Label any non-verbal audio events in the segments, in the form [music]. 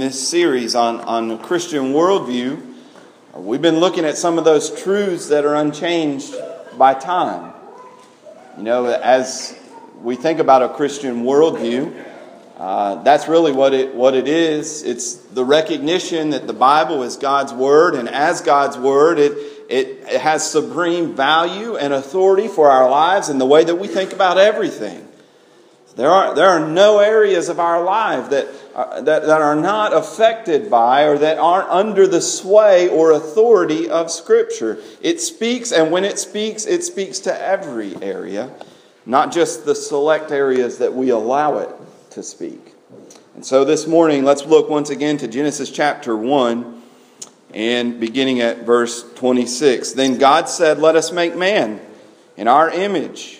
this series on, on Christian worldview, we've been looking at some of those truths that are unchanged by time. You know, as we think about a Christian worldview, uh, that's really what it, what it is. It's the recognition that the Bible is God's Word, and as God's Word, it, it, it has supreme value and authority for our lives and the way that we think about everything. There are, there are no areas of our life that, uh, that, that are not affected by or that aren't under the sway or authority of Scripture. It speaks, and when it speaks, it speaks to every area, not just the select areas that we allow it to speak. And so this morning, let's look once again to Genesis chapter 1 and beginning at verse 26. Then God said, Let us make man in our image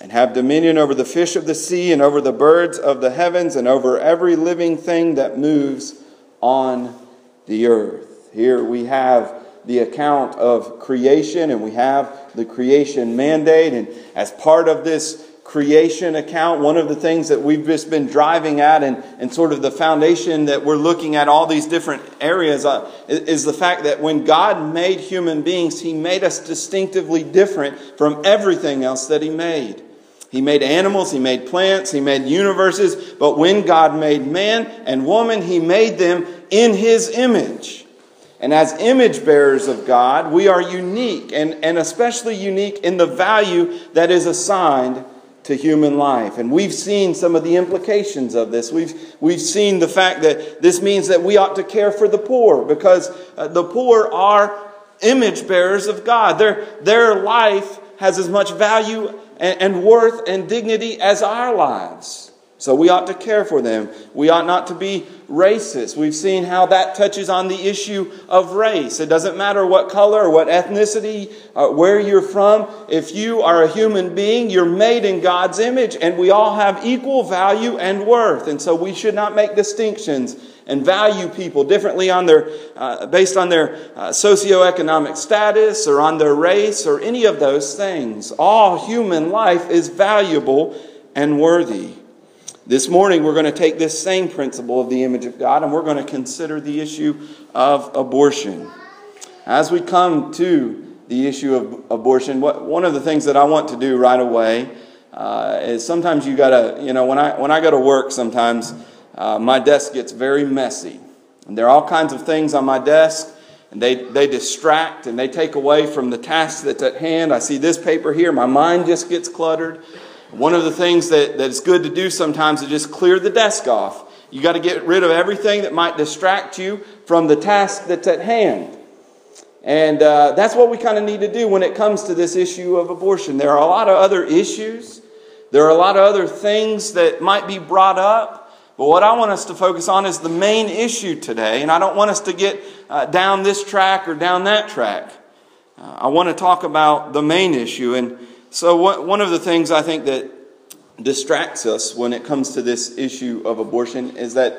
and have dominion over the fish of the sea and over the birds of the heavens and over every living thing that moves on the earth. Here we have the account of creation and we have the creation mandate. And as part of this creation account, one of the things that we've just been driving at and, and sort of the foundation that we're looking at all these different areas uh, is the fact that when God made human beings, He made us distinctively different from everything else that He made. He made animals, He made plants, He made universes, but when God made man and woman, He made them in His image. And as image bearers of God, we are unique, and, and especially unique in the value that is assigned to human life. And we've seen some of the implications of this. We've, we've seen the fact that this means that we ought to care for the poor because uh, the poor are image bearers of God. Their, their life has as much value and, and worth and dignity as our lives. So we ought to care for them. We ought not to be racist. We've seen how that touches on the issue of race. It doesn't matter what color or what ethnicity, uh, where you're from. If you are a human being, you're made in God's image, and we all have equal value and worth. And so we should not make distinctions and value people differently on their, uh, based on their uh, socioeconomic status or on their race or any of those things. All human life is valuable and worthy. This morning, we're going to take this same principle of the image of God and we're going to consider the issue of abortion. As we come to the issue of abortion, what, one of the things that I want to do right away uh, is sometimes you got to, you know, when I, when I go to work, sometimes uh, my desk gets very messy. And there are all kinds of things on my desk, and they, they distract and they take away from the task that's at hand. I see this paper here, my mind just gets cluttered. One of the things that, that's good to do sometimes is just clear the desk off. You got to get rid of everything that might distract you from the task that's at hand. And uh, that's what we kind of need to do when it comes to this issue of abortion. There are a lot of other issues, there are a lot of other things that might be brought up. But what I want us to focus on is the main issue today, and I don't want us to get uh, down this track or down that track. Uh, I want to talk about the main issue. And so, what, one of the things I think that distracts us when it comes to this issue of abortion is that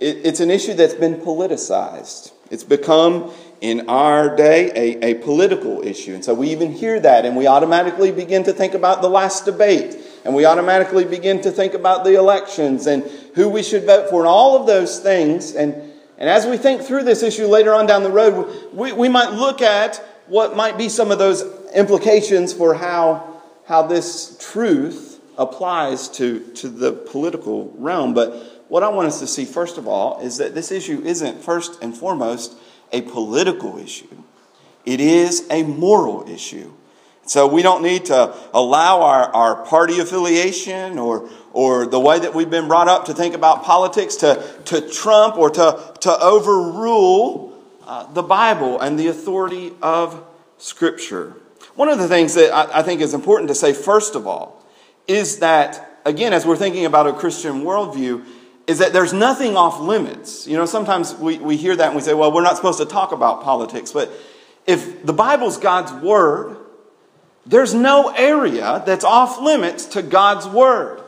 it, it's an issue that's been politicized. It's become, in our day, a, a political issue. And so we even hear that, and we automatically begin to think about the last debate and we automatically begin to think about the elections and who we should vote for and all of those things. And, and as we think through this issue later on down the road, we, we might look at what might be some of those implications for how, how this truth applies to, to the political realm. But what I want us to see, first of all, is that this issue isn't first and foremost a political issue, it is a moral issue. So we don't need to allow our, our party affiliation or, or the way that we've been brought up to think about politics to, to trump or to, to overrule uh, the Bible and the authority of Scripture. One of the things that I, I think is important to say, first of all, is that, again, as we're thinking about a Christian worldview, is that there's nothing off limits. You know, sometimes we, we hear that and we say, well, we're not supposed to talk about politics. But if the Bible's God's Word, there's no area that's off limits to God's Word.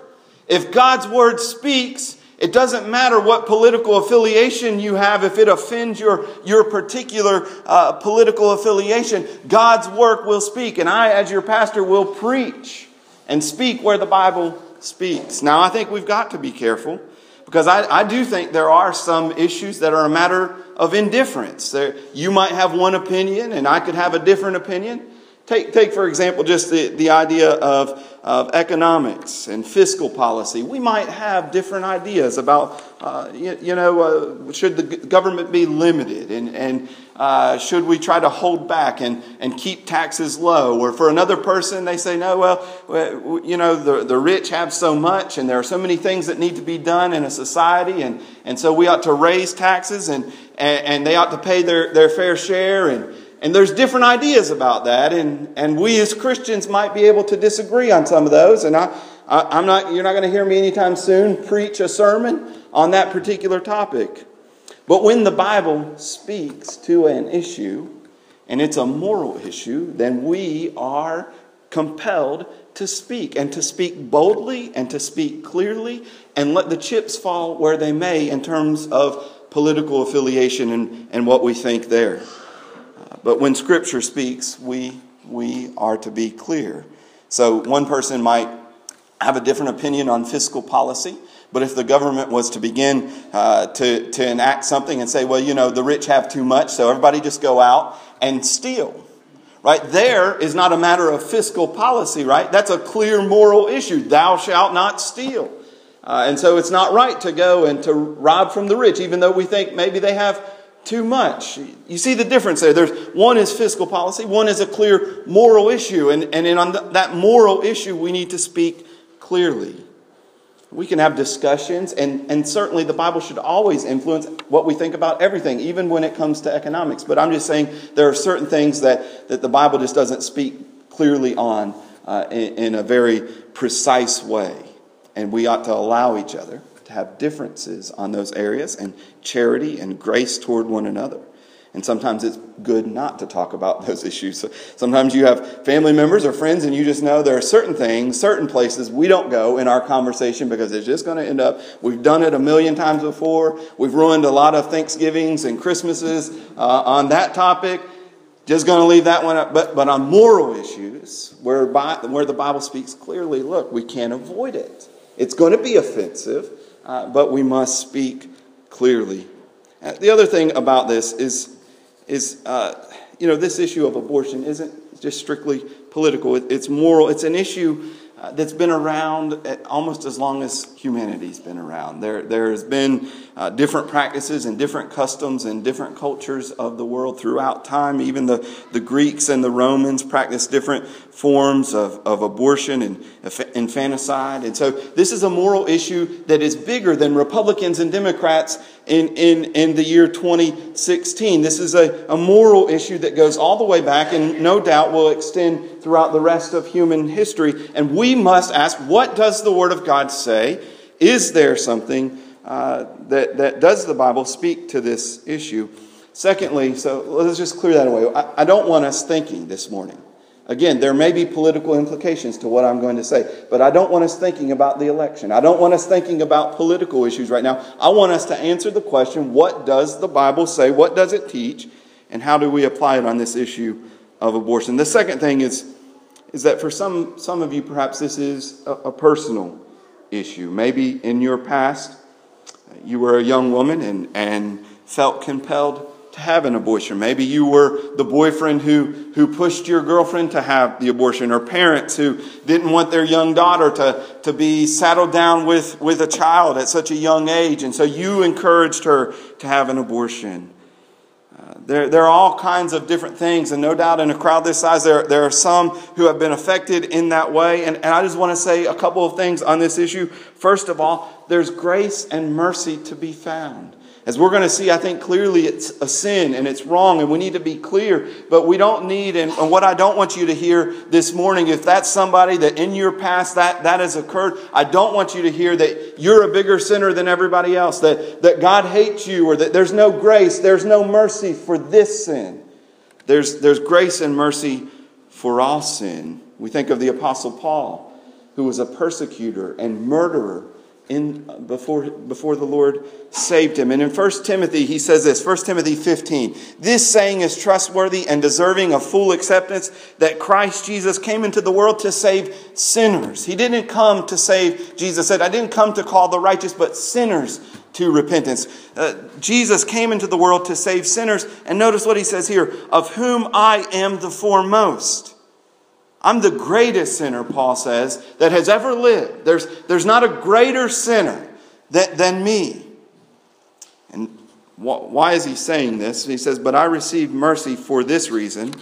If God's Word speaks, it doesn't matter what political affiliation you have if it offends your, your particular uh, political affiliation. God's work will speak, and I, as your pastor, will preach and speak where the Bible speaks. Now, I think we've got to be careful because I, I do think there are some issues that are a matter of indifference. There, you might have one opinion, and I could have a different opinion. Take, take for example, just the, the idea of, of economics and fiscal policy. We might have different ideas about, uh, you, you, know, uh, should the government be limited and, and uh, should we try to hold back and, and keep taxes low? Or for another person, they say, no, well, you know, the, the rich have so much and there are so many things that need to be done in a society, and, and so we ought to raise taxes and, and, and they ought to pay their, their fair share. And, and there's different ideas about that, and, and we as Christians might be able to disagree on some of those. And I, I, am not, you're not going to hear me anytime soon preach a sermon on that particular topic. But when the Bible speaks to an issue, and it's a moral issue, then we are compelled to speak, and to speak boldly, and to speak clearly, and let the chips fall where they may in terms of political affiliation and, and what we think there. But when Scripture speaks, we, we are to be clear. So one person might have a different opinion on fiscal policy, but if the government was to begin uh, to, to enact something and say, well, you know, the rich have too much, so everybody just go out and steal. Right? There is not a matter of fiscal policy, right? That's a clear moral issue. Thou shalt not steal. Uh, and so it's not right to go and to rob from the rich, even though we think maybe they have too much. You see the difference there. There's one is fiscal policy, one is a clear moral issue, and, and on the, that moral issue, we need to speak clearly. We can have discussions, and, and certainly the Bible should always influence what we think about everything, even when it comes to economics. But I'm just saying there are certain things that, that the Bible just doesn't speak clearly on uh, in, in a very precise way, and we ought to allow each other have differences on those areas and charity and grace toward one another. And sometimes it's good not to talk about [laughs] those issues. So sometimes you have family members or friends, and you just know there are certain things, certain places we don't go in our conversation because it's just going to end up. We've done it a million times before. We've ruined a lot of Thanksgivings and Christmases uh, on that topic. Just going to leave that one up. But, but on moral issues, where, by, where the Bible speaks clearly, look, we can't avoid it. It's going to be offensive uh, but we must speak clearly. Uh, the other thing about this is, is uh, you know, this issue of abortion isn't just strictly political, it, it's moral. It's an issue uh, that's been around almost as long as humanity's been around. There, there's been uh, different practices and different customs and different cultures of the world throughout time. Even the, the Greeks and the Romans practiced different forms of, of abortion and infanticide. And so this is a moral issue that is bigger than Republicans and Democrats in, in, in the year 2016. This is a, a moral issue that goes all the way back and no doubt will extend throughout the rest of human history. And we must ask, what does the Word of God say? Is there something uh, that, that does the Bible speak to this issue? Secondly, so let's just clear that away. I, I don't want us thinking this morning Again, there may be political implications to what I'm going to say, but I don't want us thinking about the election. I don't want us thinking about political issues right now. I want us to answer the question what does the Bible say? What does it teach? And how do we apply it on this issue of abortion? The second thing is, is that for some, some of you, perhaps this is a, a personal issue. Maybe in your past, you were a young woman and, and felt compelled to have an abortion. Maybe you were the boyfriend who, who pushed your girlfriend to have the abortion, or parents who didn't want their young daughter to, to be saddled down with, with a child at such a young age, and so you encouraged her to have an abortion. There, there are all kinds of different things, and no doubt in a crowd this size, there, there are some who have been affected in that way. And, and I just want to say a couple of things on this issue. First of all, there's grace and mercy to be found. As we're going to see, I think clearly it's a sin and it's wrong, and we need to be clear. But we don't need, and, what I don't want you to hear this morning, if that's somebody that in your past that, that has occurred, I don't want you to hear that you're a bigger sinner than everybody else, that, that God hates you, or that there's no grace, there's no mercy for this sin. There's, there's grace and mercy for all sin. We think of the Apostle Paul, who was a persecutor and murderer in, before, before the Lord saved him. And in 1 Timothy, he says this 1 Timothy 15 This saying is trustworthy and deserving of full acceptance that Christ Jesus came into the world to save sinners. He didn't come to save, Jesus said, I didn't come to call the righteous, but sinners to repentance. Uh, Jesus came into the world to save sinners. And notice what he says here of whom I am the foremost. I'm the greatest sinner, Paul says, that has ever lived. There's, there's not a greater sinner that, than me. And wh- why is he saying this? He says, But I received mercy for this reason.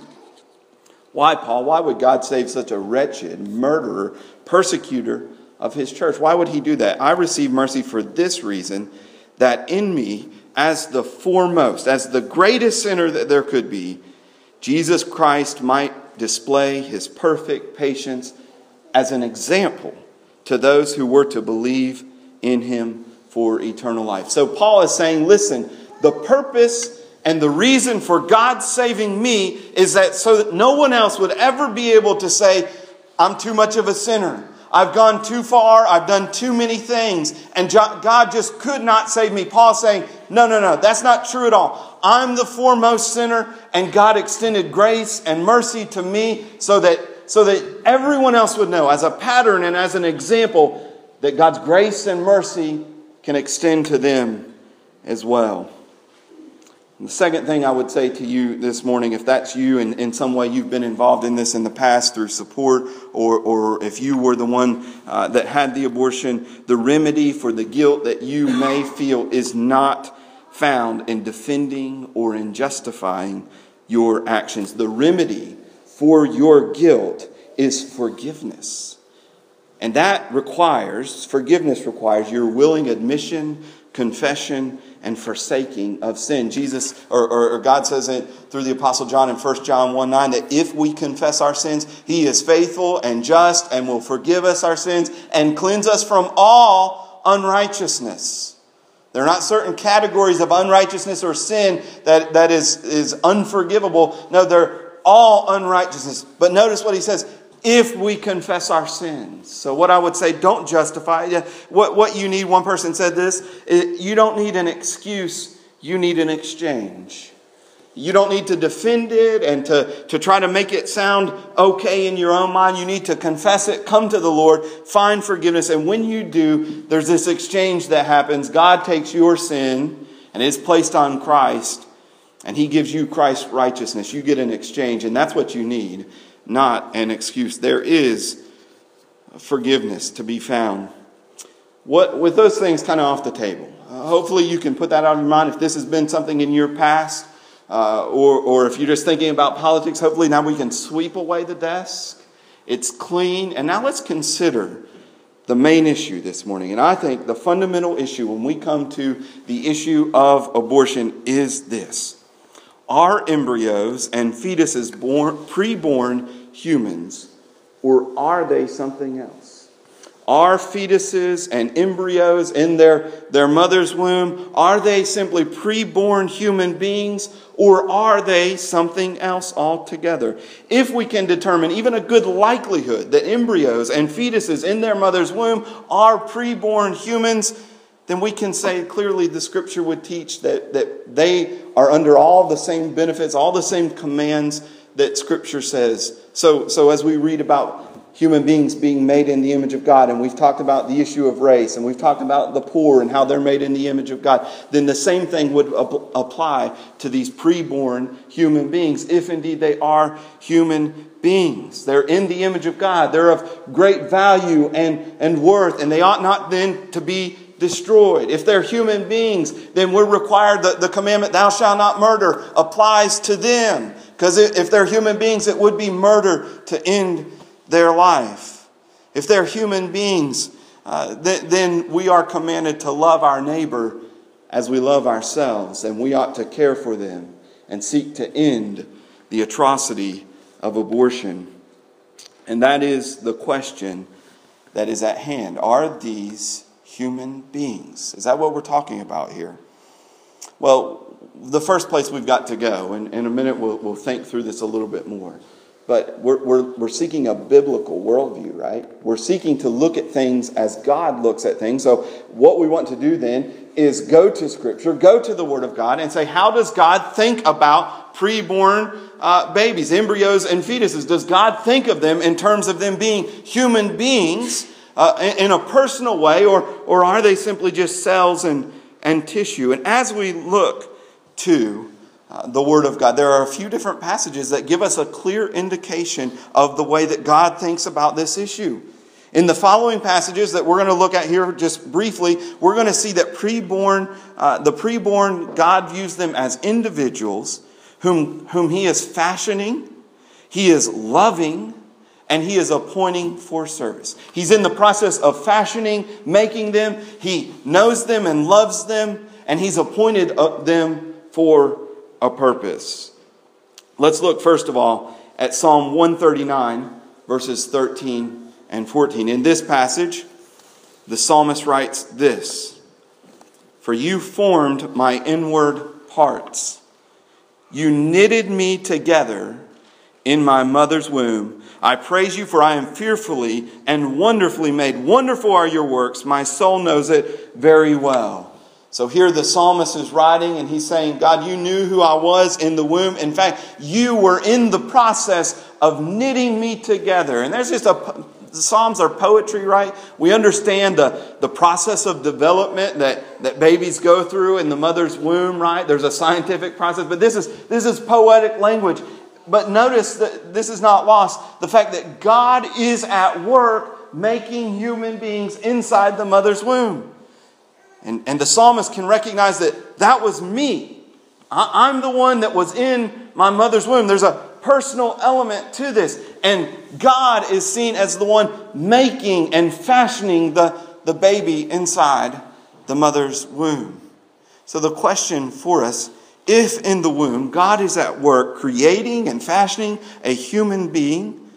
Why, Paul? Why would God save such a wretched murderer, persecutor of his church? Why would he do that? I received mercy for this reason that in me, as the foremost, as the greatest sinner that there could be, Jesus Christ might display his perfect patience as an example to those who were to believe in him for eternal life. So Paul is saying, listen, the purpose and the reason for God saving me is that so that no one else would ever be able to say, I'm too much of a sinner. I've gone too far. I've done too many things. And God just could not save me. Paul saying, no, no, no, that's not true at all. I'm the foremost sinner, and God extended grace and mercy to me so that, so that everyone else would know, as a pattern and as an example, that God's grace and mercy can extend to them as well. The second thing I would say to you this morning, if that's you and in some way you've been involved in this in the past through support, or, or if you were the one uh, that had the abortion, the remedy for the guilt that you may feel is not found in defending or in justifying your actions. The remedy for your guilt is forgiveness. And that requires, forgiveness requires your willing admission, confession, and forsaking of sin. Jesus, or, or, or, God says it through the Apostle John in 1 John 1 9 that if we confess our sins, He is faithful and just and will forgive us our sins and cleanse us from all unrighteousness. There are not certain categories of unrighteousness or sin that, that is, is unforgivable. No, they're all unrighteousness. But notice what he says if we confess our sins. So, what I would say, don't justify. What, what you need, one person said this, you don't need an excuse, you need an exchange. You don't need to defend it and to, to try to make it sound okay in your own mind. You need to confess it, come to the Lord, find forgiveness. And when you do, there's this exchange that happens. God takes your sin and it's placed on Christ, and He gives you Christ's righteousness. You get an exchange, and that's what you need, not an excuse. There is forgiveness to be found. What, with those things kind of off the table, uh, hopefully you can put that out of your mind if this has been something in your past uh, or, or if you're just thinking about politics, hopefully now we can sweep away the desk. It's clean. And now let's consider the main issue this morning. And I think the fundamental issue when we come to the issue of abortion is this Are embryos and fetuses born, preborn humans, or are they something else? Are fetuses and embryos in their, their mother's womb, are they simply preborn human beings or are they something else altogether? If we can determine even a good likelihood that embryos and fetuses in their mother's womb are preborn humans, then we can say clearly the scripture would teach that, that they are under all the same benefits, all the same commands that scripture says. So, so as we read about human beings being made in the image of God, and we've talked about the issue of race, and we've talked about the poor and how they're made in the image of God, then the same thing would ap- apply to these preborn human beings, if indeed they are human beings. They're in the image of God. They're of great value and, and worth, and they ought not then to be destroyed. If they're human beings, then we're required that the commandment, thou shalt not murder, applies to them. Because if they're human beings, it would be murder to end their life. If they're human beings, uh, th- then we are commanded to love our neighbor as we love ourselves, and we ought to care for them and seek to end the atrocity of abortion. And that is the question that is at hand. Are these human beings? Is that what we're talking about here? Well, the first place we've got to go, and in a minute we'll, we'll think through this a little bit more. But we're, we're, we're seeking a biblical worldview, right? We're seeking to look at things as God looks at things. So, what we want to do then is go to Scripture, go to the Word of God, and say, how does God think about preborn uh, babies, embryos, and fetuses? Does God think of them in terms of them being human beings uh, in, in a personal way, or, or are they simply just cells and, and tissue? And as we look to uh, the Word of God, there are a few different passages that give us a clear indication of the way that God thinks about this issue. In the following passages that we're going to look at here just briefly, we're going to see that preborn, uh, the preborn, God views them as individuals whom, whom He is fashioning, He is loving, and He is appointing for service. He's in the process of fashioning, making them. He knows them and loves them, and He's appointed uh, them for a purpose. Let's look first of all at Psalm 139, verses 13 and 14. In this passage, the psalmist writes this For you formed my inward parts, you knitted me together in my mother's womb. I praise you, for I am fearfully and wonderfully made. Wonderful are your works. My soul knows it very well. So here the psalmist is writing and he's saying, God, you knew who I was in the womb. In fact, you were in the process of knitting me together. And there's just a the Psalms are poetry, right? We understand the, the process of development that, that babies go through in the mother's womb, right? There's a scientific process, but this is, this is poetic language. But notice that this is not lost. The fact that God is at work making human beings inside the mother's womb. And, and the psalmist can recognize that that was me. I, I'm the one that was in my mother's womb. There's a personal element to this. And God is seen as the one making and fashioning the, the baby inside the mother's womb. So, the question for us if in the womb God is at work creating and fashioning a human being,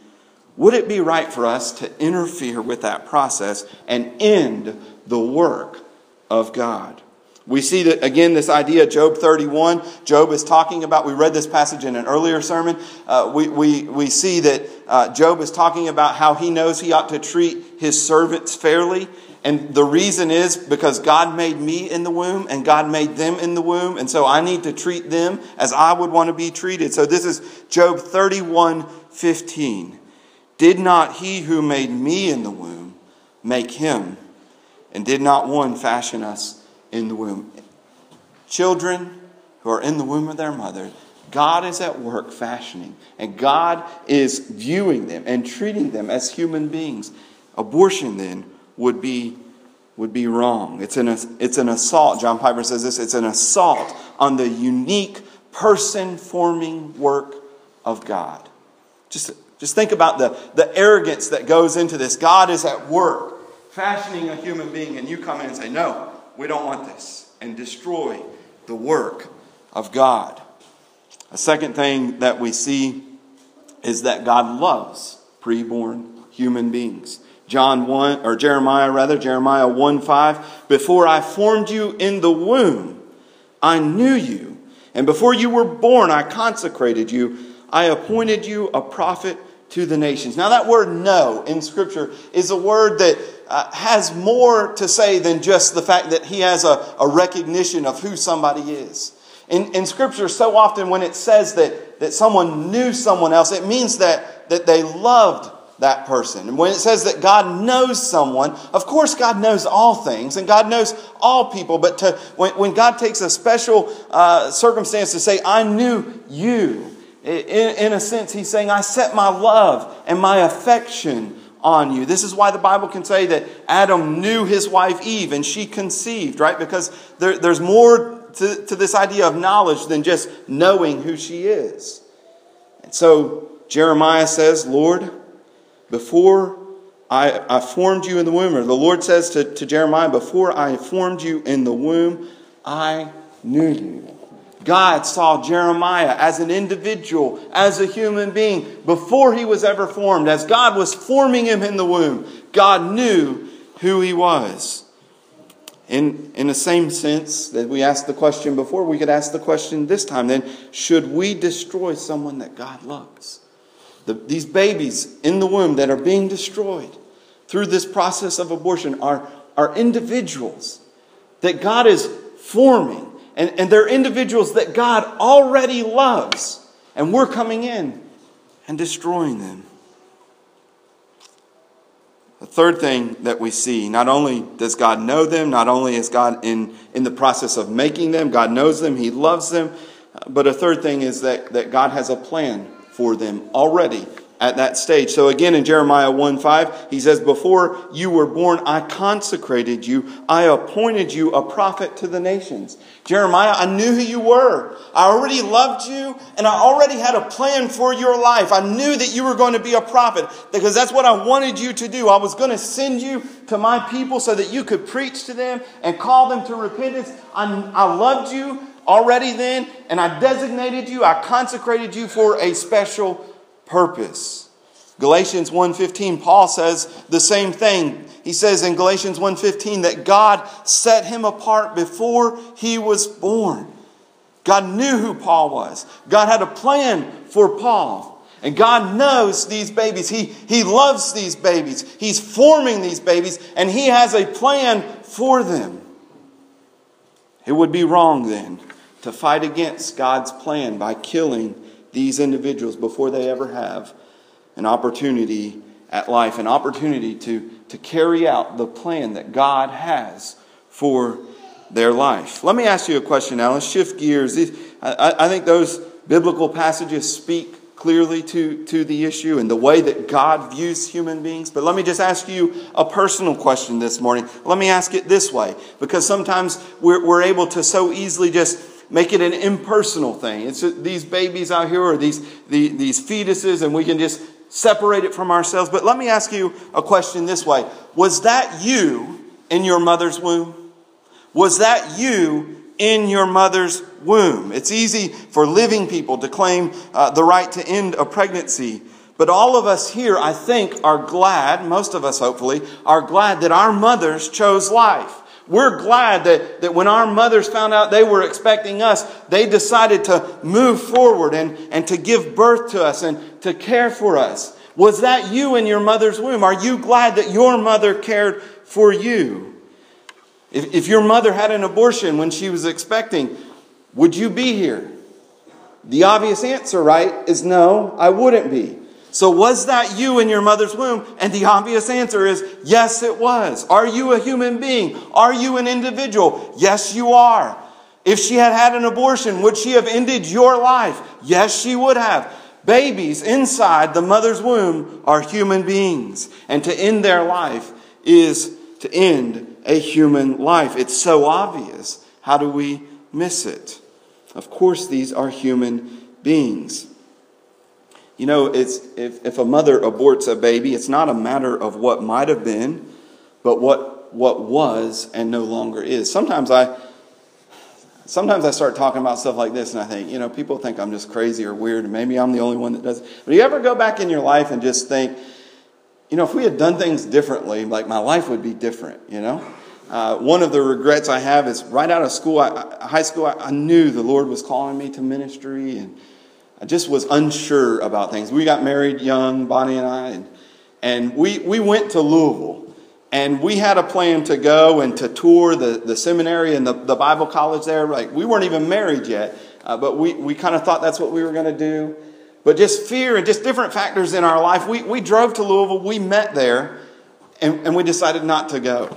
would it be right for us to interfere with that process and end the work of God? We see that again, this idea, Job 31. Job is talking about, we read this passage in an earlier sermon. Uh, we, we, we see that uh, Job is talking about how he knows he ought to treat his servants fairly. And the reason is because God made me in the womb and God made them in the womb. And so I need to treat them as I would want to be treated. So this is Job 31 15. Did not he who made me in the womb make him? And did not one fashion us? in the womb. Children who are in the womb of their mother, God is at work fashioning, and God is viewing them and treating them as human beings. Abortion then would be would be wrong. It's an, it's an assault. John Piper says this it's an assault on the unique person forming work of God. Just, just think about the, the arrogance that goes into this. God is at work fashioning a human being, and you come in and say, No, we don't want this, and destroy the work of God. A second thing that we see is that God loves preborn human beings. John 1 or Jeremiah rather Jeremiah 1 5 before I formed you in the womb I knew you and before you were born I consecrated you I appointed you a prophet to the nations. Now that word know in scripture is a word that uh, has more to say than just the fact that he has a, a recognition of who somebody is. In, in Scripture, so often when it says that, that someone knew someone else, it means that, that they loved that person. And when it says that God knows someone, of course, God knows all things and God knows all people. But to, when, when God takes a special uh, circumstance to say, I knew you, in, in a sense, He's saying, I set my love and my affection on you. This is why the Bible can say that Adam knew his wife Eve and she conceived, right? Because there, there's more to, to this idea of knowledge than just knowing who she is. And so Jeremiah says, Lord, before I, I formed you in the womb, or the Lord says to, to Jeremiah, before I formed you in the womb, I knew you. God saw Jeremiah as an individual, as a human being, before he was ever formed. As God was forming him in the womb, God knew who he was. In, in the same sense that we asked the question before, we could ask the question this time then should we destroy someone that God loves? The, these babies in the womb that are being destroyed through this process of abortion are, are individuals that God is forming and, and they're individuals that God already loves. And we're coming in and destroying them. The third thing that we see not only does God know them, not only is God in, in the process of making them, God knows them, He loves them, but a third thing is that, that God has a plan for them already at that stage. So again in Jeremiah 1 5, he says, Before you were born, I consecrated you, I appointed you a prophet to the nations. Jeremiah, I knew who you were. I already loved you, and I already had a plan for your life. I knew that you were going to be a prophet because that's what I wanted you to do. I was going to send you to my people so that you could preach to them and call them to repentance. I, I loved you already then, and I designated you, I consecrated you for a special purpose. Galatians 1:15 Paul says the same thing. He says in Galatians 1:15 that God set him apart before he was born. God knew who Paul was. God had a plan for Paul. And God knows these babies. He, he loves these babies. He's forming these babies, and He has a plan for them. It would be wrong then to fight against God's plan by killing these individuals before they ever have an opportunity at life, an opportunity to, to carry out the plan that God has for their life. Let me ask you a question now. Let's shift gears. I, I think those biblical passages speak clearly to, to the issue and the way that God views human beings. But let me just ask you a personal question this morning. Let me ask it this way, because sometimes we're, we're able to so easily just make it an impersonal thing. It's these babies out here or these, the, these fetuses, and we can just separate it from ourselves. But let me ask you a question this way Was that you in your mother's womb? Was that you in your mother's womb? It's easy for living people to claim uh, the right to end a pregnancy. But all of us here, I think, are glad, most of us hopefully, are glad that our mothers chose life. We're glad that, that when our mothers found out they were expecting us, they decided to move forward and, and to give birth to us and to care for us. Was that you in your mother's womb? Are you glad that your mother cared for you? If, if your mother had an abortion when she was expecting, would you be here? The obvious answer, right, is no, I wouldn't be. So, was that you in your mother's womb? And the obvious answer is yes, it was. Are you a human being? Are you an individual? Yes, you are. If she had had an abortion, would she have ended your life? Yes, she would have. Babies inside the mother's womb are human beings, and to end their life is to end a human life. It's so obvious. How do we miss it? Of course, these are human beings. You know, it's, if, if a mother aborts a baby, it's not a matter of what might have been, but what, what was and no longer is. Sometimes I, sometimes I start talking about stuff like this and I think, you know, people think I'm just crazy or weird, and maybe I'm the only one that does. But you ever go back in your life and just think, you know, if we had done things differently, like my life would be different, you know? Uh, one of the regrets I have is right out of school, I, high school, I, I knew the Lord was calling me to ministry and I just was unsure about things. We got married young, Bonnie and I, and, and we, we went to Louisville. And we had a plan to go and to tour the, the seminary and the, the Bible college there. Like, we weren't even married yet, uh, but we, we kind of thought that's what we were going to do. But just fear and just different factors in our life, we, we drove to Louisville, we met there, and, and we decided not to go.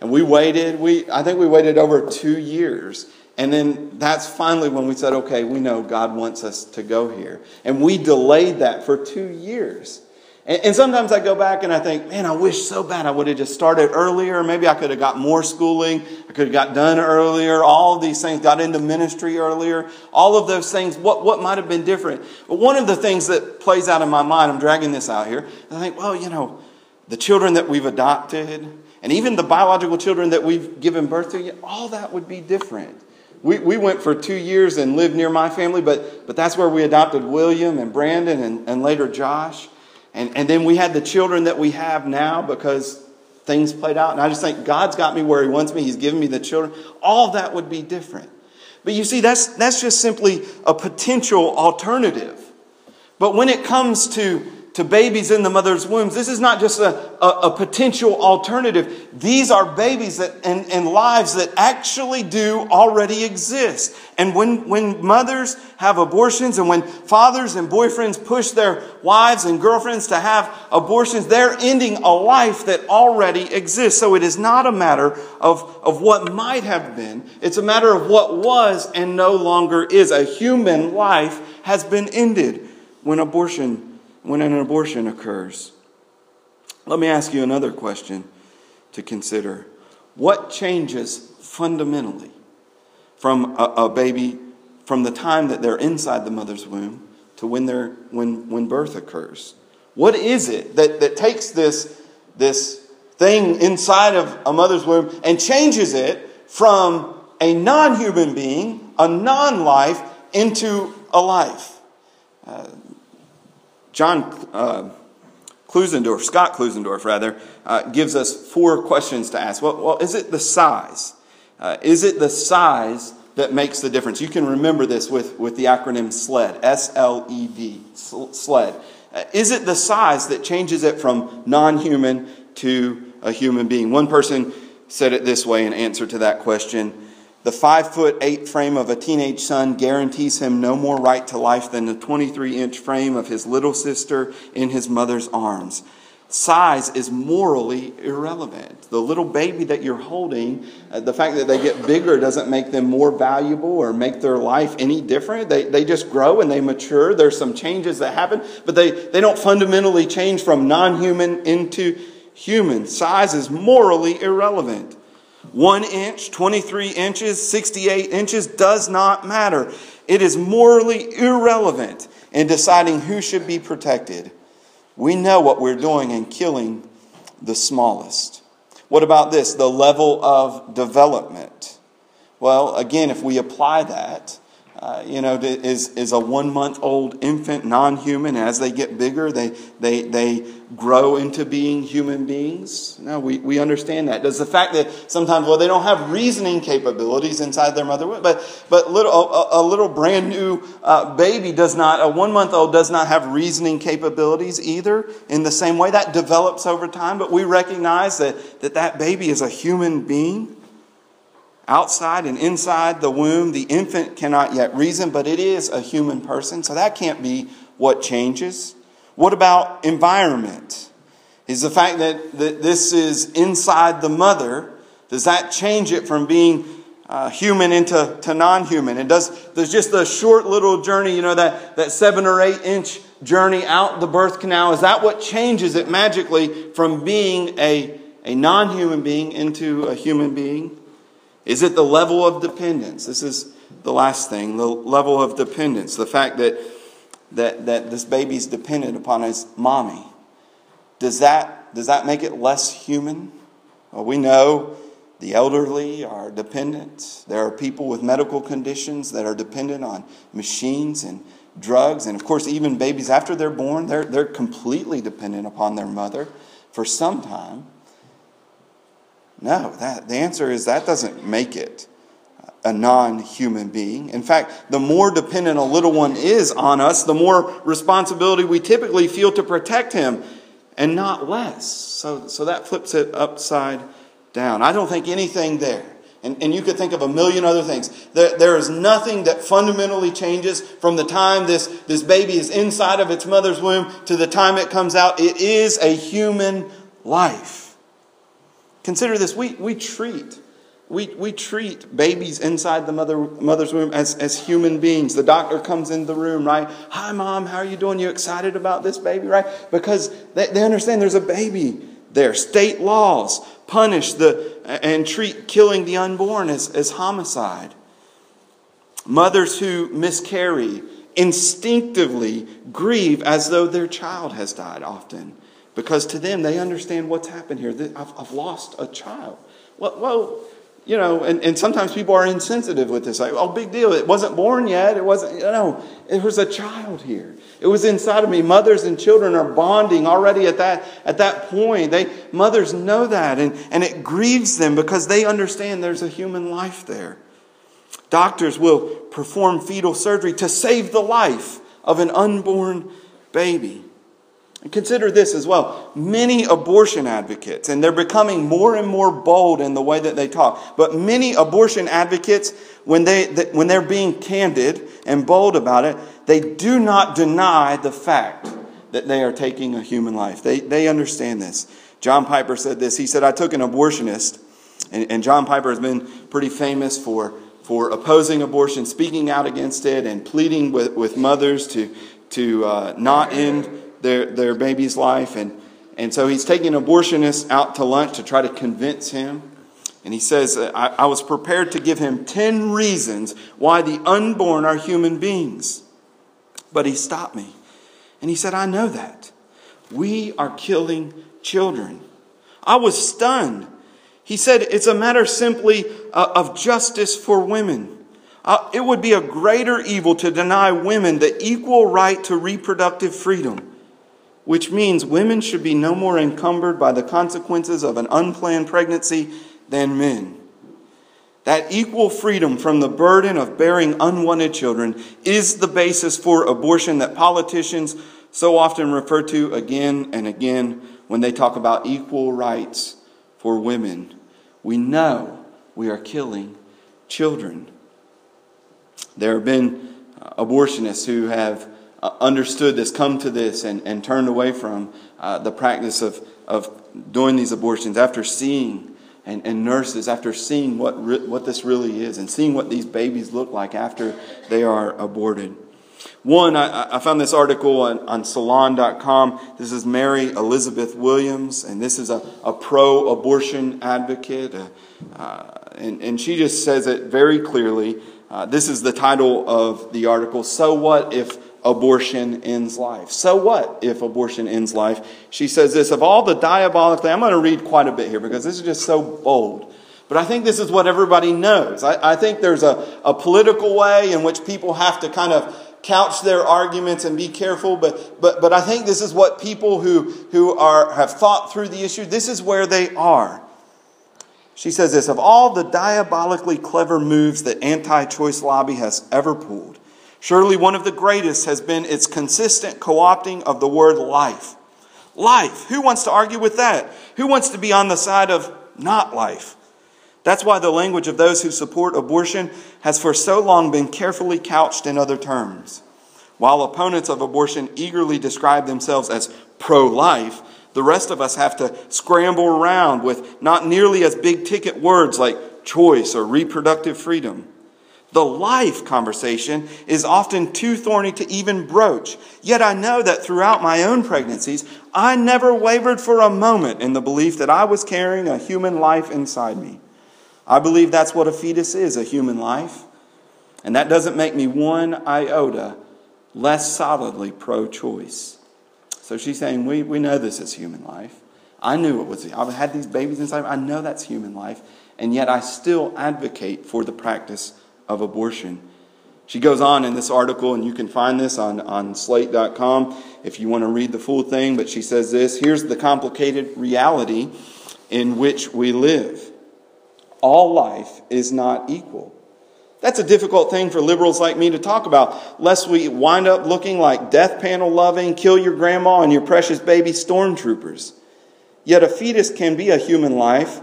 And we waited, we, I think we waited over two years. And then that's finally when we said, okay, we know God wants us to go here. And we delayed that for two years. And, and, sometimes I go back and I think, man, I wish so bad I would have just started earlier. Maybe I could have got more schooling. I could have got done earlier. All of these things, got into ministry earlier. All of those things, what, what might have been different? But one of the things that plays out in my mind, I'm dragging this out here, I think, well, you know, the children that we've adopted, and even the biological children that we've given birth to, all that would be different. We, we went for two years and lived near my family, but, but that's where we adopted William and Brandon and, and later Josh. And, and then we had the children that we have now because things played out. And I just think God's got me where He wants me. He's given me the children. All that would be different. But you see, that's, that's just simply a potential alternative. But when it comes to to babies in the mother's wombs. This is not just a, a, a potential alternative. These are babies that, and, and lives that actually do already exist. And when, when mothers have abortions and when fathers and boyfriends push their wives and girlfriends to have abortions, they're ending a life that already exists. So it is not a matter of, of what might have been. It's a matter of what was and no longer is. A human life has been ended when abortion when an abortion occurs. Let me ask you another question to consider. What changes fundamentally from a, a, baby from the time that they're inside the mother's womb to when, they're, when, when birth occurs? What is it that, that takes this, this thing inside of a mother's womb and changes it from a non human being, a non life, into a life? Uh, John uh, Klusendorf, Scott Klusendorf, rather, uh, gives us four questions to ask. Well, well is it the size? Uh, is it the size that makes the difference? You can remember this with, with the acronym SLED, S L E D, SLED. Uh, is it the size that changes it from non human to a human being? One person said it this way in answer to that question the five foot eight frame of a teenage son guarantees him no more right to life than the 23 inch frame of his little sister in his mother's arms. Size is morally irrelevant. The little baby that you're holding, uh, the fact that they get bigger doesn't make them more valuable or make their life any different. They, they just grow and they mature. There's some changes that happen, but they, they don't fundamentally change from non human into human. Size is morally irrelevant. One inch, 23 inches, 68 inches does not matter. It is morally irrelevant in deciding who should be protected. We know what we're doing in killing the smallest. What about this? The level of development. Well, again, if we apply that, uh, you know, is, is a one month old infant non human. As they get bigger, they, they, they grow into being human beings? No, we, we understand that. Does the fact that sometimes, well, they don't have reasoning capabilities inside their mother, but, but little, a, a little brand new uh, baby does not, a one month old does not have reasoning capabilities either in the same way. That develops over time, but we recognize that that, that baby is a human being. Outside and inside the womb, the infant cannot yet reason, but it is a human person, so that can't be what changes. What about environment? Is the fact that, that this is inside the mother, does that change it from being uh, human into to non-human? And does there's just a short little journey, you know, that, that seven or eight inch journey out the birth canal, is that what changes it magically from being a, a non-human being into a human being? Is it the level of dependence? This is the last thing, the level of dependence. The fact that that, that this baby's dependent upon his mommy. Does that, does that make it less human? Well, we know the elderly are dependent. There are people with medical conditions that are dependent on machines and drugs. And of course, even babies after they're born, they're, they're completely dependent upon their mother for some time. No, that, the answer is that doesn't make it a non human being. In fact, the more dependent a little one is on us, the more responsibility we typically feel to protect him and not less. So, so that flips it upside down. I don't think anything there. And, and you could think of a million other things. There, there is nothing that fundamentally changes from the time this, this baby is inside of its mother's womb to the time it comes out. It is a human life. Consider this we, we treat we, we treat babies inside the mother, mother's womb as, as human beings. The doctor comes in the room, right? Hi, mom, how are you doing? You excited about this baby, right? Because they, they understand there's a baby there. State laws punish the and treat killing the unborn as, as homicide. Mothers who miscarry instinctively grieve as though their child has died often Because to them, they understand what's happened here. I've, I've lost a child. Well, well you know, and, and sometimes people are insensitive with this. Like, oh, big deal. It wasn't born yet. It wasn't, you know, it was a child here. It was inside of me. Mothers and children are bonding already at that, at that point. They, mothers know that, and, and it grieves them because they understand there's a human life there. Doctors will perform fetal surgery to save the life of an unborn baby. And consider this as well. Many abortion advocates, and they're becoming more and more bold in the way that they talk, but many abortion advocates, when, they, when they're being candid and bold about it, they do not deny the fact that they are taking a human life. They, they understand this. John Piper said this. He said, I took an abortionist, and, and John Piper has been pretty famous for, for opposing abortion, speaking out against it, and pleading with, with mothers to, to uh, not end their, their baby's life. And, and so he's taking an abortionist out to lunch to try to convince him. And he says, I, I was prepared to give him 10 reasons why the unborn are human beings. But he stopped me. And he said, I know that. We are killing children. I was stunned. He said, It's a matter simply uh, of justice for women. Uh, it would be a greater evil to deny women the equal right to reproductive freedom which means women should be no more encumbered by the consequences of an unplanned pregnancy than men. That equal freedom from the burden of bearing unwanted children is the basis for abortion that politicians so often refer to again and again when they talk about equal rights for women. We know we are killing children. There have been abortionists who have uh, understood this, come to this, and, and turned away from uh, the practice of, of doing these abortions after seeing, and, and nurses, after seeing what, re- what this really is, and seeing what these babies look like after they are aborted. One, I, I found this article on, on Salon.com. This is Mary Elizabeth Williams, and this is a, a pro abortion advocate. Uh, uh, and, and she just says it very clearly. Uh, this is the title of the article So What If abortion ends life. So what if abortion ends life? She says this of all the diabolically, I'm going to read quite a bit here because this is just so bold. But I think this is what everybody knows. I, I think there's a, a political way in which people have to kind of couch their arguments and be careful, but, but, but I think this is what people who, who are, have thought through the issue, this is where they are. She says this Of all the diabolically clever moves that anti choice lobby has ever pulled, Surely one of the greatest has been its consistent co opting of the word life. Life. Who wants to argue with that? Who wants to be on the side of not life? That's why the language of those who support abortion has for so long been carefully couched in other terms. While opponents of abortion eagerly describe themselves as pro life, the rest of us have to scramble around with not nearly as big ticket words like choice or reproductive freedom. The life conversation is often too thorny to even broach. Yet I know that throughout my own pregnancies, I never wavered for a moment in the belief that I was carrying a human life inside me. I believe that's what a fetus is a human life. And that doesn't make me one iota less solidly pro choice. So she's saying, we, we know this is human life. I knew it was. I've had these babies inside. I know that's human life. And yet I still advocate for the practice of abortion. She goes on in this article, and you can find this on, on slate.com if you want to read the full thing. But she says this here's the complicated reality in which we live all life is not equal. That's a difficult thing for liberals like me to talk about, lest we wind up looking like death panel loving, kill your grandma and your precious baby stormtroopers. Yet a fetus can be a human life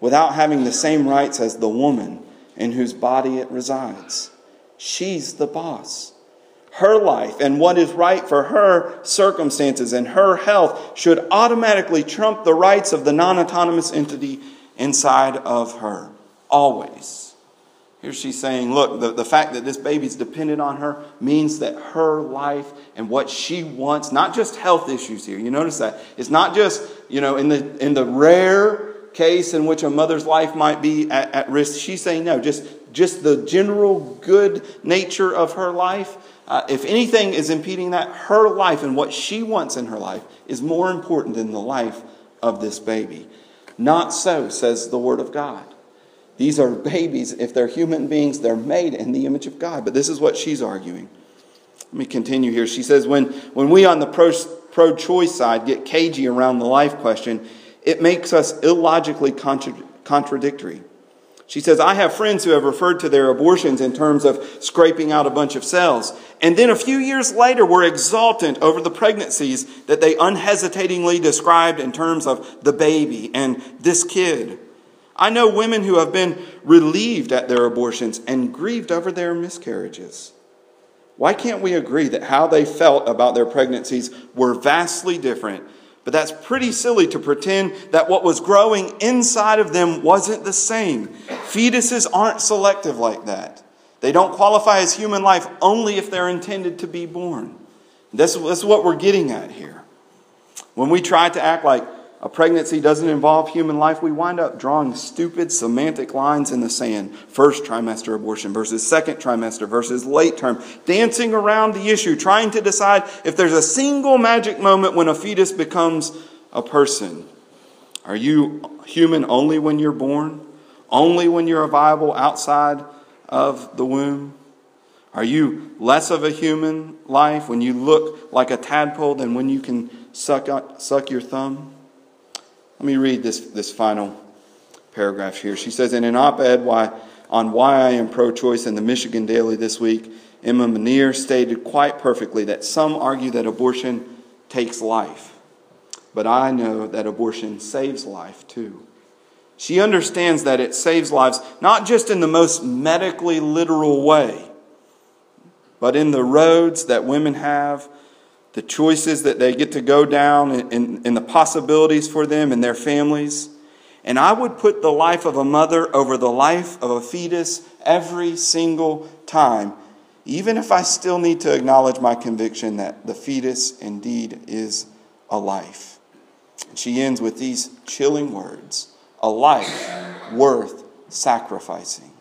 without having the same rights as the woman in whose body it resides. She's the boss. Her life and what is right for her circumstances and her health should automatically trump the rights of the non autonomous entity inside of her. Always. Here she's saying, look, the, the fact that this baby's dependent on her means that her life and what she wants, not just health issues here. You notice that. It's not just, you know, in the in the rare case in which a mother's life might be at, at risk. She's saying no, just, just the general good nature of her life. uh, if anything is impeding that, her life and what she wants in her life is more important than the life of this baby. Not so, says the Word of God. These are babies. If they're human beings, they're made in the image of God. But this is what she's arguing. Let me continue here. She says, when, when we on the pro choice side get cagey around the life question, it makes us illogically contra- contradictory. She says, I have friends who have referred to their abortions in terms of scraping out a bunch of cells. And then a few years later were exultant over the pregnancies that they unhesitatingly described in terms of the baby and this kid. I know women who have been relieved at their abortions and grieved over their miscarriages. Why can't we agree that how they felt about their pregnancies were vastly different but that's pretty silly to pretend that what was growing inside of them wasn't the same. Fetuses aren't selective like that. They don't qualify as human life only if they're intended to be born. This is what we're getting at here. When we try to act like a pregnancy doesn't involve human life, we wind up drawing stupid semantic lines in the sand. First trimester abortion versus second trimester versus late term, dancing around the issue, trying to decide if there's a single magic moment when a fetus becomes a person. Are you human only when you're born? Only when you're viable outside of the womb? Are you less of a human life when you look like a tadpole than when you can suck, suck your thumb? Let me read this, this final paragraph here. She says, In an op ed why, on why I am pro choice in the Michigan Daily this week, Emma Manier stated quite perfectly that some argue that abortion takes life, but I know that abortion saves life too. She understands that it saves lives not just in the most medically literal way, but in the roads that women have the choices that they get to go down and, and, the possibilities for them and their families. And I would put the life of a mother over the life of a fetus every single time, even if I still need to acknowledge my conviction that the fetus indeed is a life. She ends with these chilling words a life worth sacrificing.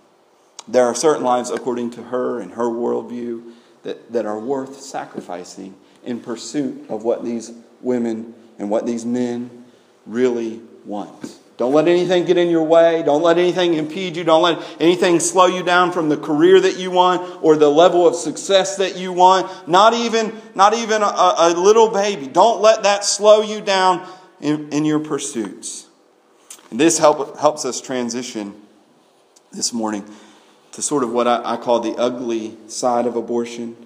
There are certain lives, according to her and her worldview, that, that are worth sacrificing in pursuit of what these women and what these men really want. Don't let anything get in your way. Don't let anything impede you. Don't let anything slow you down from the career that you want or the level of success that you want. Not even, not even a, a little baby. Don't let that slow you down in, in your pursuits. And this help, helps us transition this morning to sort of what I, I call the ugly side of abortion.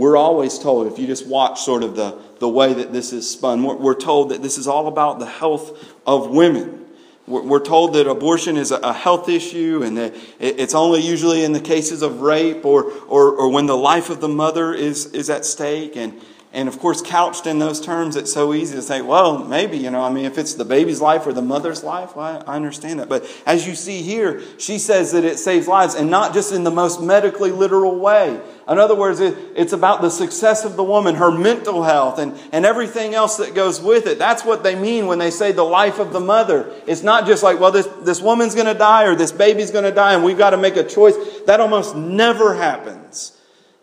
We're always told, if you just watch sort of the, the way that this is spun, we're, we're told that this is all about the health of women. We're, we're told that abortion is a, a health issue and that it, it's only usually in the cases of rape or, or, or when the life of the mother is, is at stake. And, and of course, couched in those terms, it's so easy to say, well, maybe, you know, I mean, if it's the baby's life or the mother's life, well, I understand that. But as you see here, she says that it saves lives and not just in the most medically literal way. In other words, it, it's about the success of the woman, her mental health, and, and everything else that goes with it. That's what they mean when they say the life of the mother. It's not just like, well, this, this woman's going to die or this baby's going to die and we've got to make a choice. That almost never happens.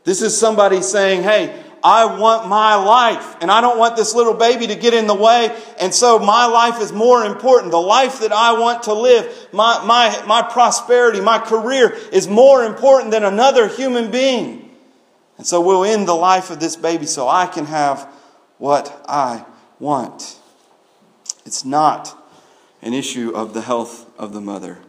This is somebody saying, hey, I want my life and I don't want this little baby to get in the way. And so my life is more important. The life that I want to live, my, my, my prosperity, my career is more important than another human being. And so we'll end the life of this baby so I can have what I want. It's not an issue of the health of the mother.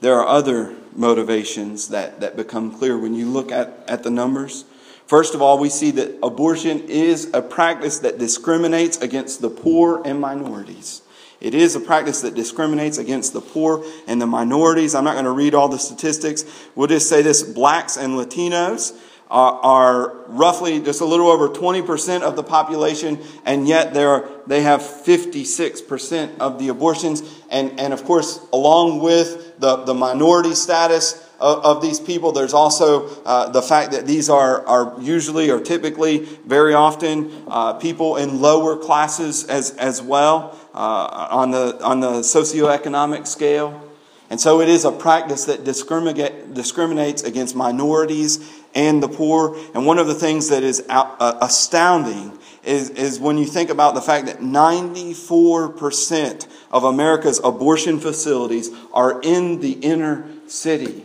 There are other motivations that, that become clear when you look at, at the numbers. First of all, we see that abortion is a practice that discriminates against the poor and minorities. It is a practice that discriminates against the poor and the minorities. I'm not going to read all the statistics. We'll just say this blacks and Latinos are, are roughly just a little over 20% of the population, and yet they have 56% of the abortions. And, and of course, along with the, the minority status, of, of these people. There's also uh, the fact that these are, are usually or typically very often uh, people in lower classes as, as well uh, on, the, on the socioeconomic scale. And so it is a practice that discriminates against minorities and the poor. And one of the things that is uh, astounding is, is when you think about the fact that 94% of America's abortion facilities are in the inner city.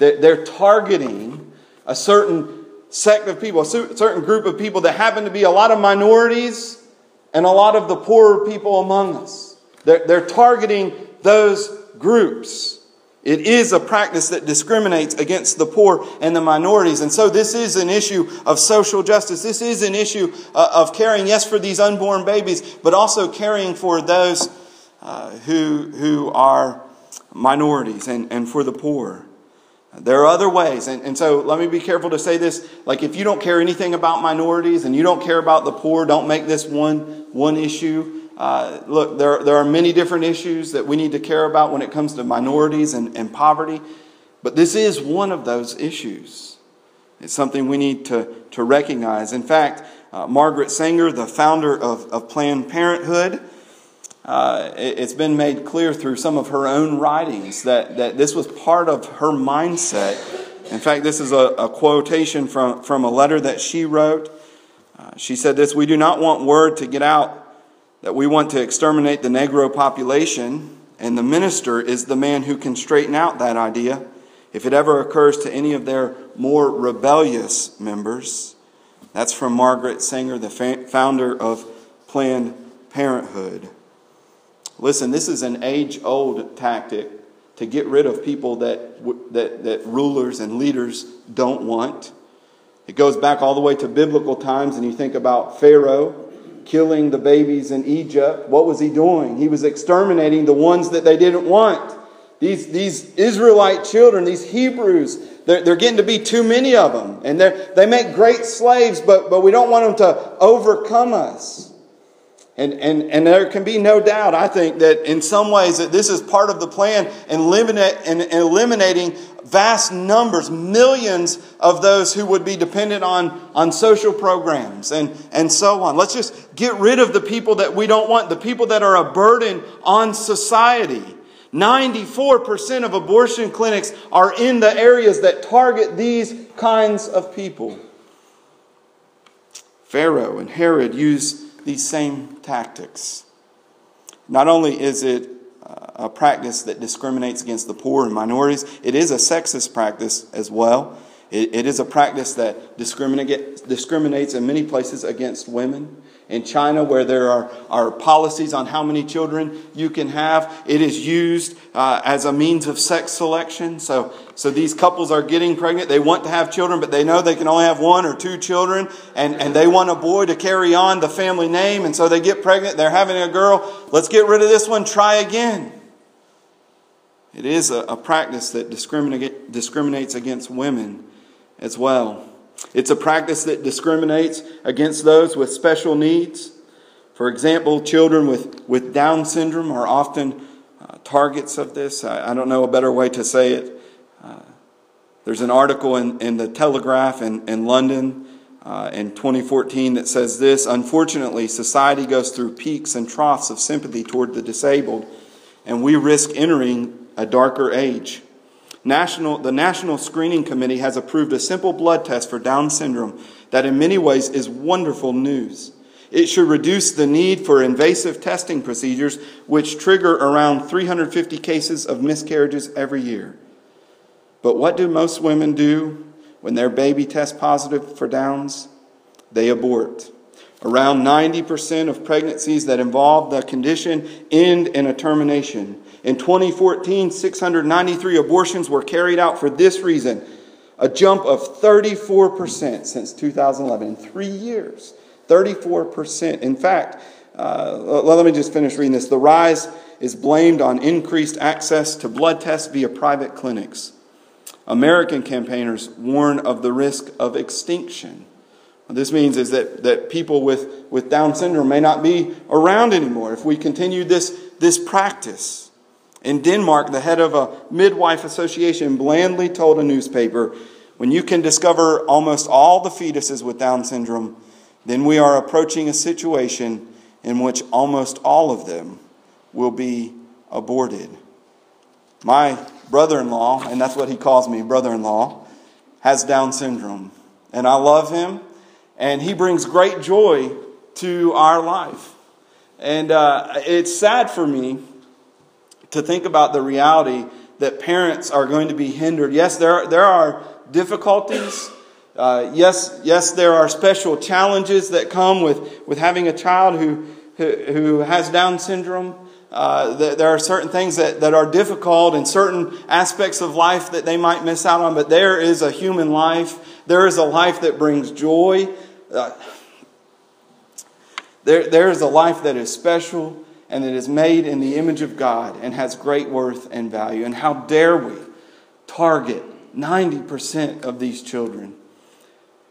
They're targeting a certain sect of people, a certain group of people that happen to be a lot of minorities and a lot of the poorer people among us. They're, they're targeting those groups. It is a practice that discriminates against the poor and the minorities. And so this is an issue of social justice. This is an issue uh, of caring, yes, for these unborn babies, but also caring for those uh, who, who are minorities and, and for the poor. There are other ways. And, and so let me be careful to say this. Like, if you don't care anything about minorities and you don't care about the poor, don't make this one, one issue. Uh, look, there, there are many different issues that we need to care about when it comes to minorities and, and poverty. But this is one of those issues. It's something we need to, to recognize. In fact, uh, Margaret Sanger, the founder of, of Planned Parenthood, uh, it's been made clear through some of her own writings that, that this was part of her mindset. In fact, this is a, a quotation from, from a letter that she wrote. Uh, she said this We do not want word to get out that we want to exterminate the Negro population, and the minister is the man who can straighten out that idea if it ever occurs to any of their more rebellious members. That's from Margaret Sanger, the founder of Planned Parenthood. Listen, this is an age old tactic to get rid of people that, that, that rulers and leaders don't want. It goes back all the way to biblical times, and you think about Pharaoh killing the babies in Egypt. What was he doing? He was exterminating the ones that they didn't want. These, these Israelite children, these Hebrews, they're, they're getting to be too many of them. And they make great slaves, but, but we don't want them to overcome us. And, and, and there can be no doubt, I think, that in some ways that this is part of the plan in, eliminate, in eliminating vast numbers, millions of those who would be dependent on, on social programs and, and so on. Let's just get rid of the people that we don't want, the people that are a burden on society. 94% of abortion clinics are in the areas that target these kinds of people. Pharaoh and Herod use these same tactics. Not only is it uh, a practice that discriminates against the poor and minorities, it is a sexist practice as well. it, it is a practice that discriminate, discriminates in many places against women in China, where there are, are policies on how many children you can have, it is used uh, as a means of sex selection. So, so these couples are getting pregnant. They want to have children, but they know they can only have one or two children, and, and they want a boy to carry on the family name, and so they get pregnant. They're having a girl. Let's get rid of this one, try again. It is a, a practice that discriminate, discriminates against women as well. It's a practice that discriminates against those with special needs. For example, children with, with Down syndrome are often uh, targets of this. I, I, don't know a better way to say it. Uh, there's an article in, in the Telegraph in, in London uh, in 2014 that says this Unfortunately, society goes through peaks and troughs of sympathy toward the disabled, and we risk entering a darker age. National, the National Screening Committee has approved a simple blood test for Down syndrome that, in many ways, is wonderful news. It should reduce the need for invasive testing procedures, which trigger around 350 cases of miscarriages every year. But what do most women do when their baby tests positive for Downs? They abort. Around 90% of pregnancies that involve the condition end in a termination. In 2014, 693 abortions were carried out for this reason, a jump of 34% since 2011. In three years, 34%. In fact, uh, let me just finish reading this. The rise is blamed on increased access to blood tests via private clinics. American campaigners warn of the risk of extinction. What this means is that, that people with, with Down syndrome may not be around anymore if we continue this, this practice. In Denmark, the head of a midwife association blandly told a newspaper when you can discover almost all the fetuses with Down syndrome, then we are approaching a situation in which almost all of them will be aborted. My brother in law, and that's what he calls me, brother in law, has Down syndrome. And I love him, and he brings great joy to our life. And uh, it's sad for me to think about the reality that parents are going to be hindered. Yes, there are, there are difficulties. Uh, yes, yes, there are special challenges that come with, with having a child who, who, who has Down syndrome. Uh, there are certain things that, that are difficult and certain aspects of life that they might miss out on, but there is a human life. There is a life that brings joy. Uh, there, there is a life that is special and that is made in the image of God and has great worth and value. And how dare we target 90% of these children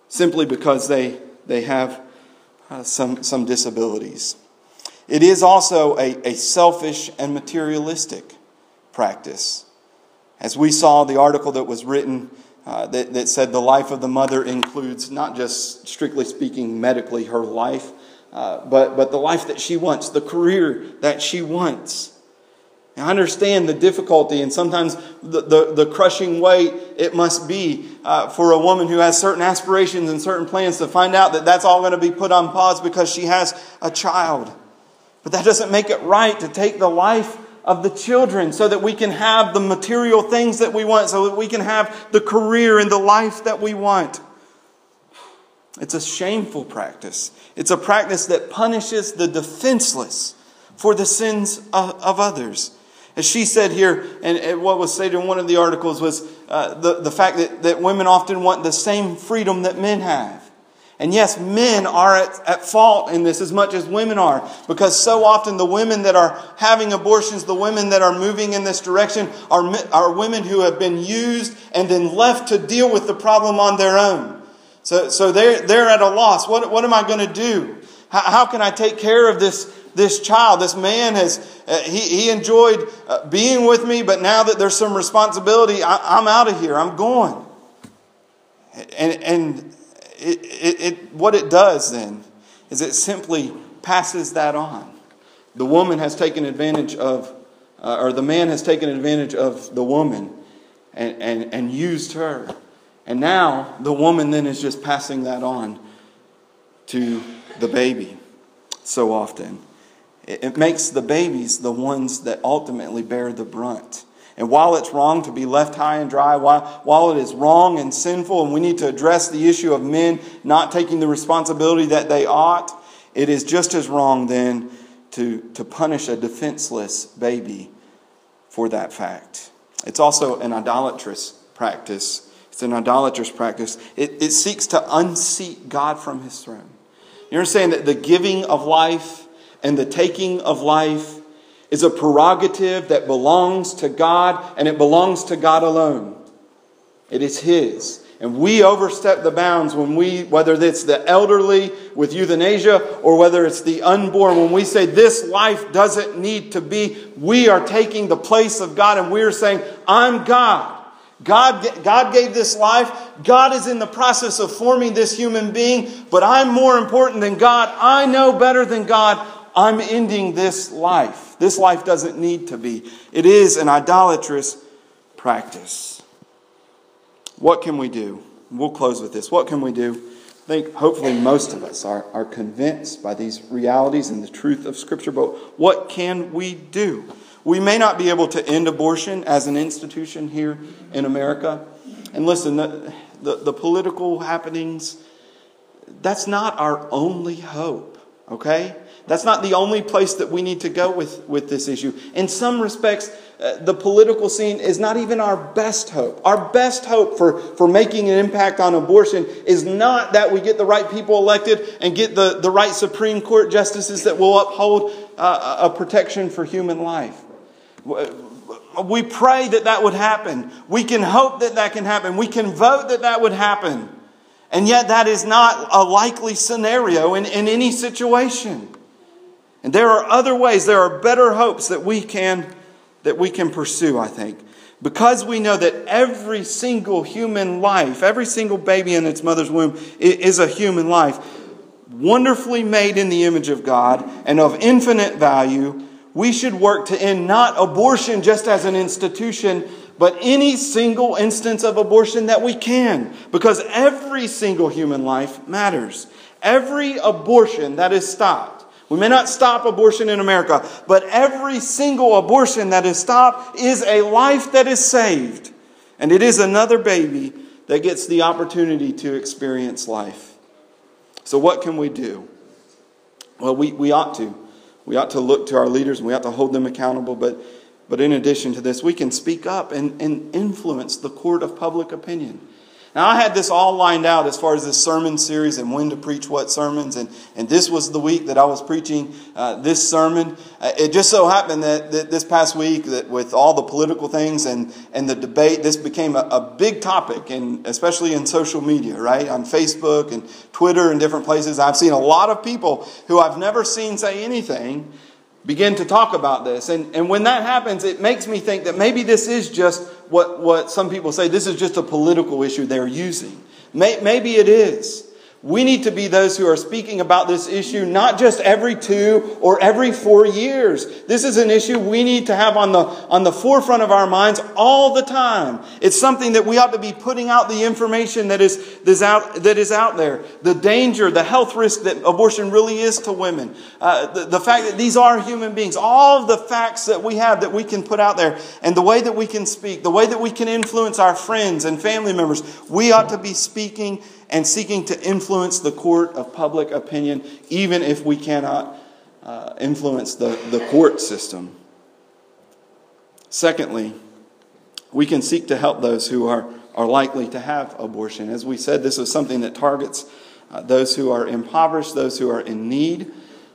simply because they, they have uh, some, some disabilities? It is also a, a selfish and materialistic practice. As we saw the article that was written uh, that, that said the life of the mother includes not just strictly speaking medically her life, uh, but, but the life that she wants, the career that she wants. I understand the difficulty and sometimes the, the, the crushing weight it must be uh, for a woman who has certain aspirations and certain plans to find out that that's all going to be put on pause because she has a child. But that doesn't make it right to take the life of the children so that we can have the material things that we want, so that we can have the career and the life that we want. It's a shameful practice. It's a practice that punishes the defenseless for the sins of, of others. As she said here, and what was stated in one of the articles was uh, the, the fact that, that women often want the same freedom that men have. And yes, men are at, at, fault in this as much as women are, because so often the women that are having abortions, the women that are moving in this direction, are, are women who have been used and then left to deal with the problem on their own. So, so they're, they're at a loss. What, what am I going to do? How, how, can I take care of this, this child? This man has, uh, he, he enjoyed uh, being with me, but now that there's some responsibility, I, am out of here. I'm going. And, and it, it, it, what it does then is it simply passes that on. The woman has taken advantage of, uh, or the man has taken advantage of the woman and, and, and used her. And now the woman then is just passing that on to the baby so often. It makes the babies the ones that ultimately bear the brunt. And while it's wrong to be left high and dry, while, while it is wrong and sinful, and we need to address the issue of men not taking the responsibility that they ought, it is just as wrong then to, to punish a defenseless baby for that fact. It's also an idolatrous practice it's an idolatrous practice. It, it seeks to unseat God from his throne. You understand that the giving of life and the taking of life is a prerogative that belongs to God and it belongs to God alone. It is His. And we overstep the bounds when we, whether it's the elderly with euthanasia or whether it's the unborn, when we say this life doesn't need to be, we are taking the place of God and we are saying, I'm God. God, God gave this life. God is in the process of forming this human being, but I'm more important than God. I know better than God. I'm ending this life. This life doesn't need to be. It is an idolatrous practice. What can we do? We'll close with this. What can we do? I think hopefully most of us are, are convinced by these realities and the truth of Scripture, but what can we do? We may not be able to end abortion as an institution here in America. And listen, the, the, the, political happenings, that's not our only hope, okay? That's not the only place that we need to go with, with this issue. In some respects, uh, the political scene is not even our best hope. Our best hope for, for making an impact on abortion is not that we get the right people elected and get the, the right Supreme Court justices that will uphold uh, a protection for human life. We pray that that would happen. We can hope that that can happen. We can vote that that would happen. And yet, that is not a likely scenario in, in any situation. And there are other ways, there are better hopes that we can, that we can pursue, I think. Because we know that every single human life, every single baby in its mother's womb is a human life, wonderfully made in the image of God and of infinite value we should work to end not abortion just as an institution, but any single instance of abortion that we can, because every single human life matters. Every abortion that is stopped. We may not stop abortion in America, but every single abortion that is stopped is a life that is saved. And it is another baby that gets the opportunity to experience life. So, what can we do? Well, we, we ought to. We ought to look to our leaders and we ought to hold them accountable, but but in addition to this, we can speak up and, and influence the court of public opinion. Now, I had this all lined out as far as this sermon series and when to preach what sermons, and, and this was the week that I was preaching uh, this sermon. Uh, it just so happened that, that, this past week, that with all the political things and, and the debate, this became a, a big topic, and especially in social media, right? On Facebook and Twitter and different places. I've seen a lot of people who I've never seen say anything begin to talk about this. And, and when that happens, it makes me think that maybe this is just what, what some people say this is just a political issue they're using. May, maybe it is. We need to be those who are speaking about this issue not just every two or every four years. This is an issue we need to have on the, on the forefront of our minds all the time. It's something that we ought to be putting out the information that is, that is, out, that is out there. The danger, the health risk that abortion really is to women. Uh, the, the fact that these are human beings. All of the facts that we have that we can put out there and the way that we can speak, the way that we can influence our friends and family members. We ought to be speaking and seeking to influence the court of public opinion, even if we cannot uh, influence the, the court system. Secondly, we can seek to help those who are, are likely to have abortion. As we said, this is something that targets uh, those who are impoverished, those who are in need.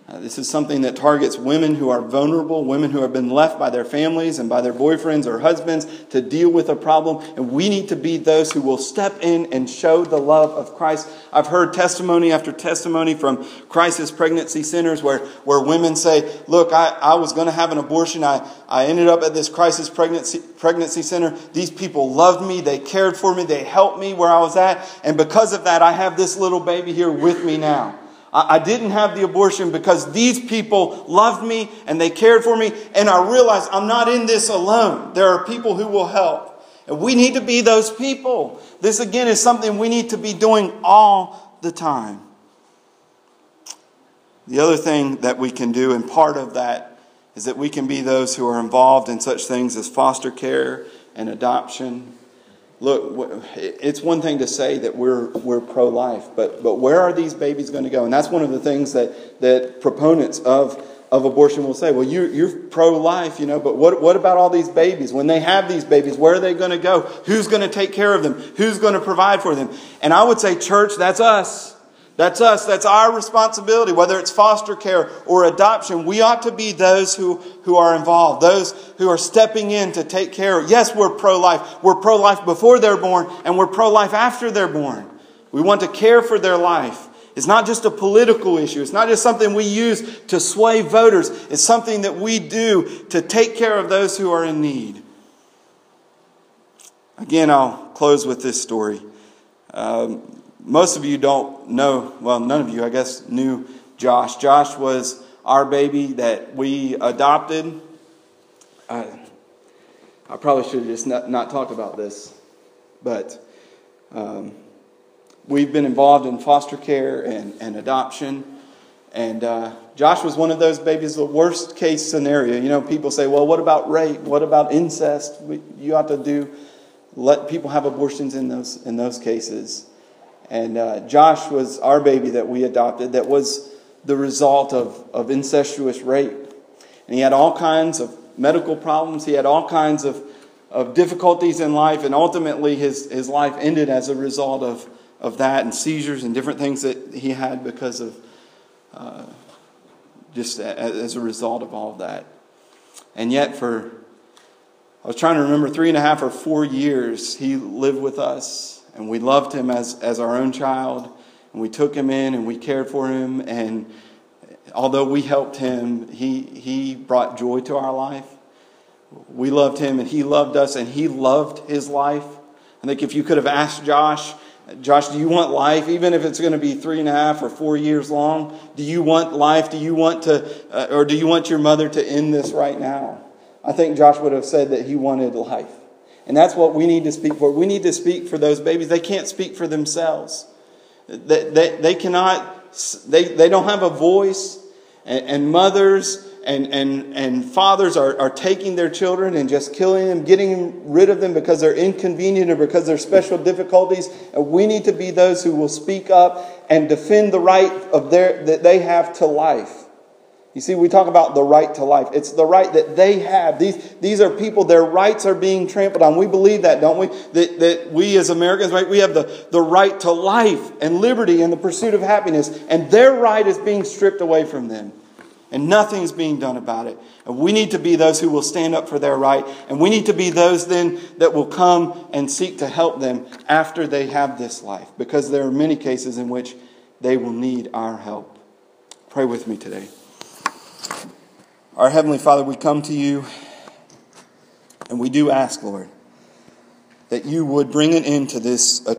Uh, this is something that targets women who are vulnerable, women who have been left by their families and by their boyfriends or husbands to deal with a problem. And we need to be those who will step in and show the love of Christ. I've heard testimony after testimony from crisis pregnancy centers where, where women say, Look, I, I was going to have an abortion. I, I ended up at this crisis pregnancy, pregnancy center. These people loved me. They cared for me. They helped me where I was at. And because of that, I have this little baby here with me now. I didn't have the abortion because these people loved me and they cared for me. And I realized I'm not in this alone. There are people who will help. And we need to be those people. This, again, is something we need to be doing all the time. The other thing that we can do, and part of that, is that we can be those who are involved in such things as foster care and adoption look, it's one thing to say that we're, we're pro life, but, but where are these babies going to go? And that's one of the things that, that proponents of, of abortion will say. Well, you, you're pro life, you know, but what, what about all these babies? When they have these babies, where are they going to go? Who's going to take care of them? Who's going to provide for them? And I would say, church, that's us. That's us. That's our responsibility, whether it's foster care or adoption. We ought to be those who, who are involved, those who are stepping in to take care. Yes, we're pro life. We're pro life before they're born, and we're pro life after they're born. We want to care for their life. It's not just a political issue. It's not just something we use to sway voters. It's something that we do to take care of those who are in need. Again, I'll close with this story. Um, most of you don't know, well, none of you, I guess, knew Josh. Josh was our baby that we adopted. I, I probably should have just not, not talked about this, but um, we've been involved in foster care and, and adoption. And uh, Josh was one of those babies, the worst case scenario. You know, people say, well, what about rape? What about incest? You ought to do, let people have abortions in those, in those cases. And uh, Josh was our baby that we adopted that was the result of, of incestuous rape. And he had all kinds of medical problems, he had all kinds of, of difficulties in life, and ultimately his, his life ended as a result of, of that and seizures and different things that he had because of uh, just as a result of all of that. And yet, for I was trying to remember three and a half or four years, he lived with us and we loved him as, as our own child, and we took him in and we cared for him. And although we helped him, he, he brought joy to our life. We loved him and he loved us and he loved his life. I think if you could have asked Josh, Josh, do you want life, even if it's going to be three and a half or four years long? Do you want life? Do you want to, uh, or do you want your mother to end this right now? I think Josh would have said that he wanted life. And that's what we need to speak for. We need to speak for those babies. They can't speak for themselves. They, they, they cannot, they, they don't have a voice. And, and mothers and, and, and fathers are, are taking their children and just killing them, getting rid of them because they're inconvenient or because there's special difficulties. And we need to be those who will speak up and defend the right of their, that they have to life. You see, we talk about the right to life. It's the right that they have. These, these are people, their rights are being trampled on. We believe that, don't we? That, that we as Americans, right, we have the, the right to life and liberty and the pursuit of happiness. And their right is being stripped away from them. And nothing's being done about it. And we need to be those who will stand up for their right. And we need to be those then that will come and seek to help them after they have this life. Because there are many cases in which they will need our help. Pray with me today. Our Heavenly Father, we come to you and we do ask, Lord, that you would bring an end to this.